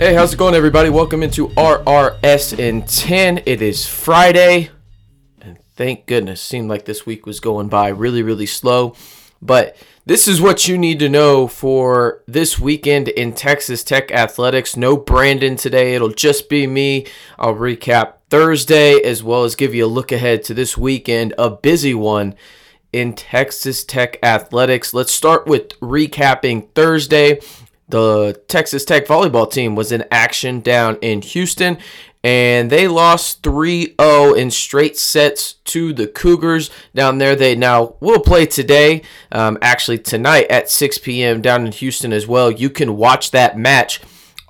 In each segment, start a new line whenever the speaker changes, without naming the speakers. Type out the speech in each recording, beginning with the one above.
Hey, how's it going, everybody? Welcome into RRS in 10. It is Friday, and thank goodness, seemed like this week was going by really, really slow. But this is what you need to know for this weekend in Texas Tech athletics. No Brandon today, it'll just be me. I'll recap Thursday as well as give you a look ahead to this weekend, a busy one in Texas Tech athletics. Let's start with recapping Thursday the Texas Tech volleyball team was in action down in Houston and they lost 3-0 in straight sets to the Cougars down there. They now will play today, um, actually tonight at 6 p.m. down in Houston as well. You can watch that match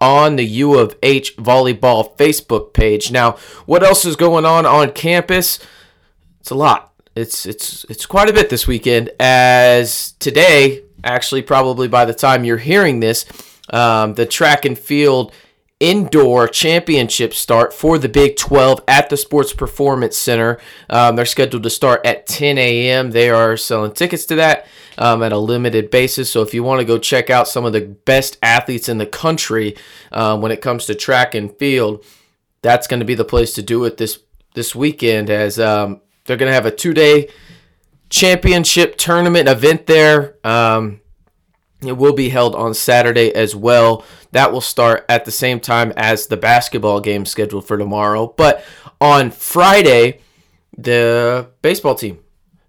on the U of H volleyball Facebook page. Now, what else is going on on campus? It's a lot. It's it's it's quite a bit this weekend. As today, actually, probably by the time you're hearing this, um, the track and field indoor championship start for the Big 12 at the Sports Performance Center. Um, they're scheduled to start at 10 a.m. They are selling tickets to that um, at a limited basis. So if you want to go check out some of the best athletes in the country um, when it comes to track and field, that's going to be the place to do it this this weekend. As um, they're going to have a two day championship tournament event there. Um, it will be held on Saturday as well. That will start at the same time as the basketball game scheduled for tomorrow. But on Friday, the baseball team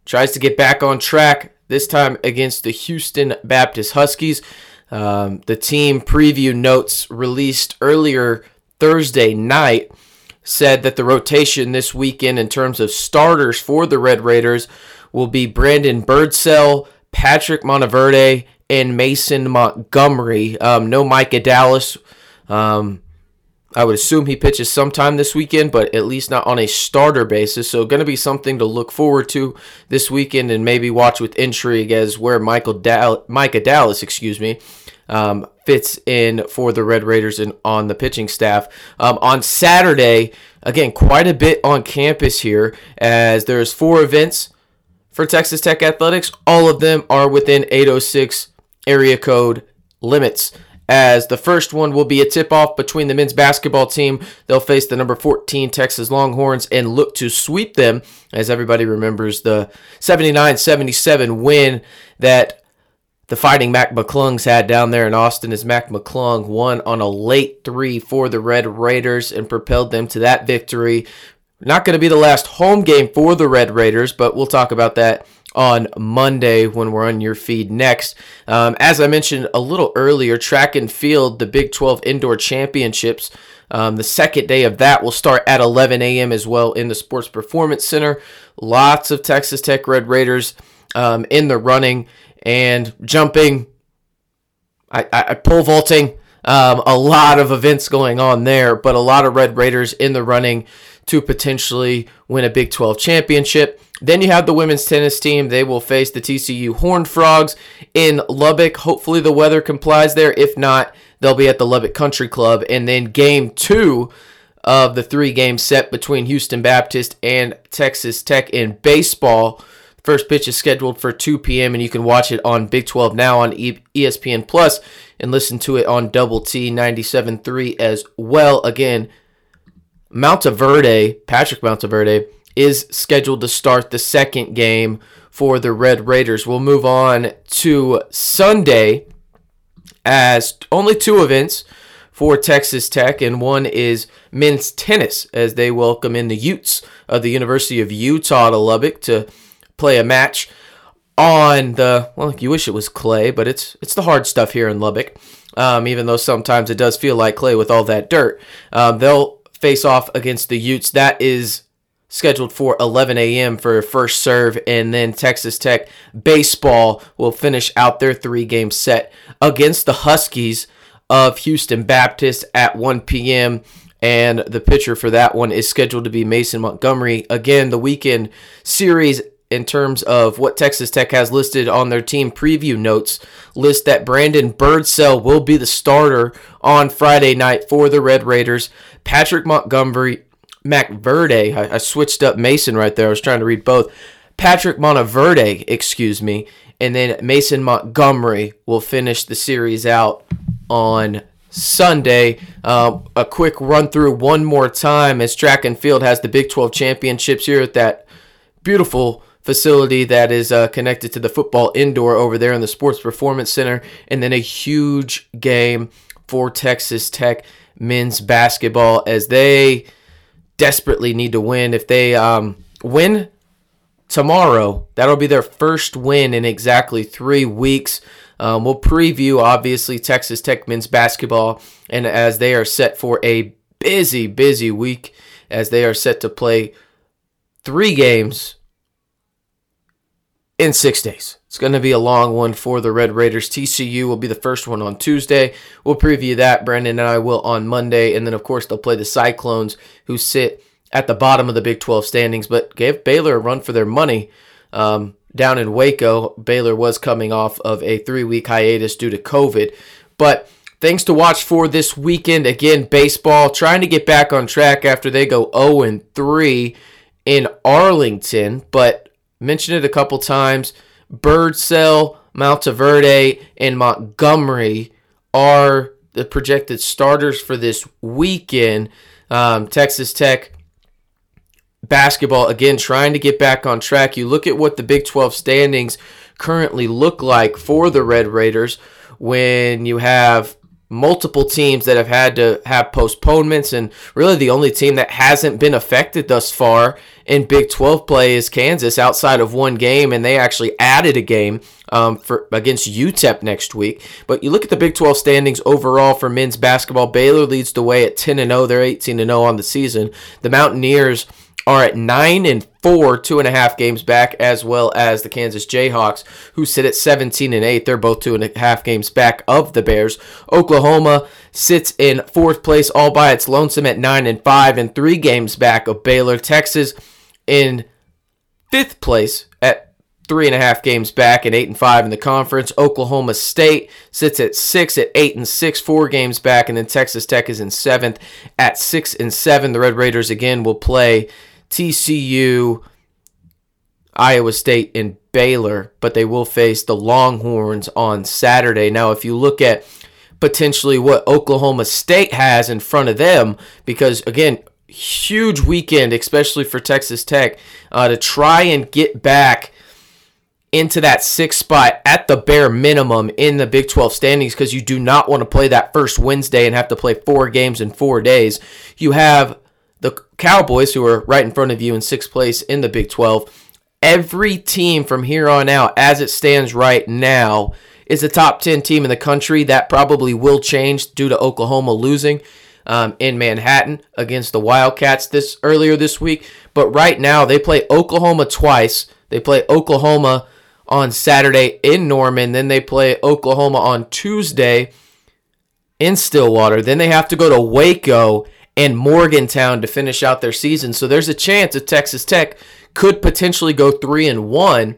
tries to get back on track, this time against the Houston Baptist Huskies. Um, the team preview notes released earlier Thursday night said that the rotation this weekend in terms of starters for the Red Raiders will be Brandon Birdsell, Patrick Monteverde, and Mason Montgomery. Um, no Micah Dallas. Um, I would assume he pitches sometime this weekend, but at least not on a starter basis. So, going to be something to look forward to this weekend, and maybe watch with intrigue as where Michael Dal- Micah Dallas, excuse me, um, fits in for the Red Raiders and on the pitching staff. Um, on Saturday, again, quite a bit on campus here, as there's four events for Texas Tech athletics. All of them are within 806 area code limits. As the first one will be a tip off between the men's basketball team. They'll face the number 14 Texas Longhorns and look to sweep them, as everybody remembers the 79 77 win that the Fighting Mac McClungs had down there in Austin as Mac McClung won on a late three for the Red Raiders and propelled them to that victory. Not going to be the last home game for the Red Raiders, but we'll talk about that on Monday when we're on your feed next. Um, as I mentioned a little earlier, track and field, the Big 12 Indoor Championships. Um, the second day of that will start at 11 a.m. as well in the Sports Performance Center. Lots of Texas Tech Red Raiders um, in the running and jumping, I, I pole vaulting. Um, a lot of events going on there, but a lot of Red Raiders in the running to potentially win a Big 12 championship. Then you have the women's tennis team. They will face the TCU Horned Frogs in Lubbock. Hopefully the weather complies there. If not, they'll be at the Lubbock Country Club. And then game two of the three game set between Houston Baptist and Texas Tech in baseball First pitch is scheduled for 2 p.m. and you can watch it on Big 12 now on ESPN Plus and listen to it on Double T 97.3 as well. Again, Monteverde, Patrick Monteverde, is scheduled to start the second game for the Red Raiders. We'll move on to Sunday as only two events for Texas Tech, and one is men's tennis as they welcome in the Utes of the University of Utah to Lubbock to play a match on the well, you wish it was clay, but it's it's the hard stuff here in Lubbock. Um, even though sometimes it does feel like clay with all that dirt. Um, they'll face off against the Utes. That is scheduled for 11 a.m. for first serve, and then Texas Tech baseball will finish out their three-game set against the Huskies of Houston Baptist at 1 p.m. And the pitcher for that one is scheduled to be Mason Montgomery. Again, the weekend series in terms of what Texas Tech has listed on their team preview notes list that Brandon Birdsell will be the starter on Friday night for the Red Raiders. Patrick Montgomery, McVerde, I, I switched up Mason right there. I was trying to read both. Patrick Monteverde, excuse me, and then Mason Montgomery will finish the series out on Sunday. Uh, a quick run through one more time as track and field has the Big 12 championships here at that beautiful facility that is uh, connected to the football indoor over there in the Sports Performance Center, and then a huge game for Texas Tech men's basketball as they desperately need to win. If they um, win tomorrow, that'll be their first win in exactly three weeks. Um, we'll preview, obviously, Texas Tech men's basketball, and as they are set for a busy, busy week, as they are set to play three games in six days. It's going to be a long one for the Red Raiders. TCU will be the first one on Tuesday. We'll preview that. Brandon and I will on Monday. And then, of course, they'll play the Cyclones, who sit at the bottom of the Big 12 standings, but gave Baylor a run for their money um, down in Waco. Baylor was coming off of a three week hiatus due to COVID. But things to watch for this weekend. Again, baseball trying to get back on track after they go 0 3 in Arlington, but mentioned it a couple times. Birdsell, Monteverde, and Montgomery are the projected starters for this weekend. Um, Texas Tech basketball, again, trying to get back on track. You look at what the Big 12 standings currently look like for the Red Raiders when you have multiple teams that have had to have postponements and really the only team that hasn't been affected thus far in Big 12 play is Kansas outside of one game and they actually added a game um, for against UTEP next week. But you look at the Big 12 standings overall for men's basketball, Baylor leads the way at 10 and 0. They're 18 and 0 on the season. The Mountaineers are at nine and four, two and a half games back, as well as the Kansas Jayhawks, who sit at 17 and eight. They're both two and a half games back of the Bears. Oklahoma sits in fourth place, all by its lonesome at nine and five, and three games back of Baylor. Texas in fifth place at three and a half games back and eight and five in the conference. Oklahoma State sits at six at eight and six, four games back, and then Texas Tech is in seventh at six and seven. The Red Raiders again will play TCU, Iowa State, and Baylor, but they will face the Longhorns on Saturday. Now, if you look at potentially what Oklahoma State has in front of them, because again, huge weekend, especially for Texas Tech, uh, to try and get back into that sixth spot at the bare minimum in the Big 12 standings because you do not want to play that first Wednesday and have to play four games in four days. You have the Cowboys, who are right in front of you in sixth place in the Big 12, every team from here on out, as it stands right now, is a top 10 team in the country. That probably will change due to Oklahoma losing um, in Manhattan against the Wildcats this earlier this week. But right now, they play Oklahoma twice. They play Oklahoma on Saturday in Norman. Then they play Oklahoma on Tuesday in Stillwater. Then they have to go to Waco and Morgantown to finish out their season. So there's a chance that Texas Tech could potentially go three and one.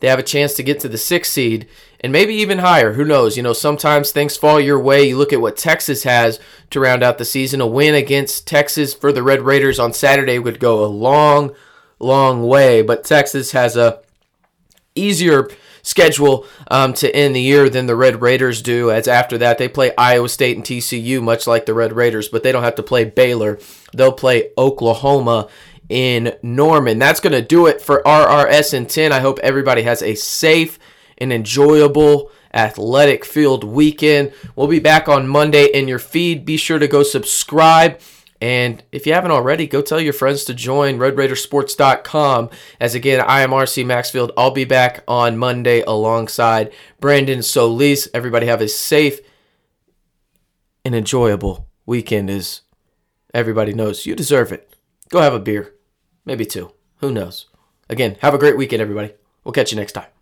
They have a chance to get to the sixth seed and maybe even higher. Who knows? You know, sometimes things fall your way. You look at what Texas has to round out the season. A win against Texas for the Red Raiders on Saturday would go a long, long way. But Texas has a easier schedule um, to end the year than the Red Raiders do. As after that, they play Iowa State and TCU, much like the Red Raiders, but they don't have to play Baylor. They'll play Oklahoma in Norman. That's going to do it for RRS and 10. I hope everybody has a safe and enjoyable athletic field weekend. We'll be back on Monday in your feed. Be sure to go subscribe and if you haven't already, go tell your friends to join RedRaidersports.com. As again, I am RC Maxfield. I'll be back on Monday alongside Brandon Solis. Everybody have a safe and enjoyable weekend as everybody knows you deserve it. Go have a beer, maybe two. Who knows? Again, have a great weekend, everybody. We'll catch you next time.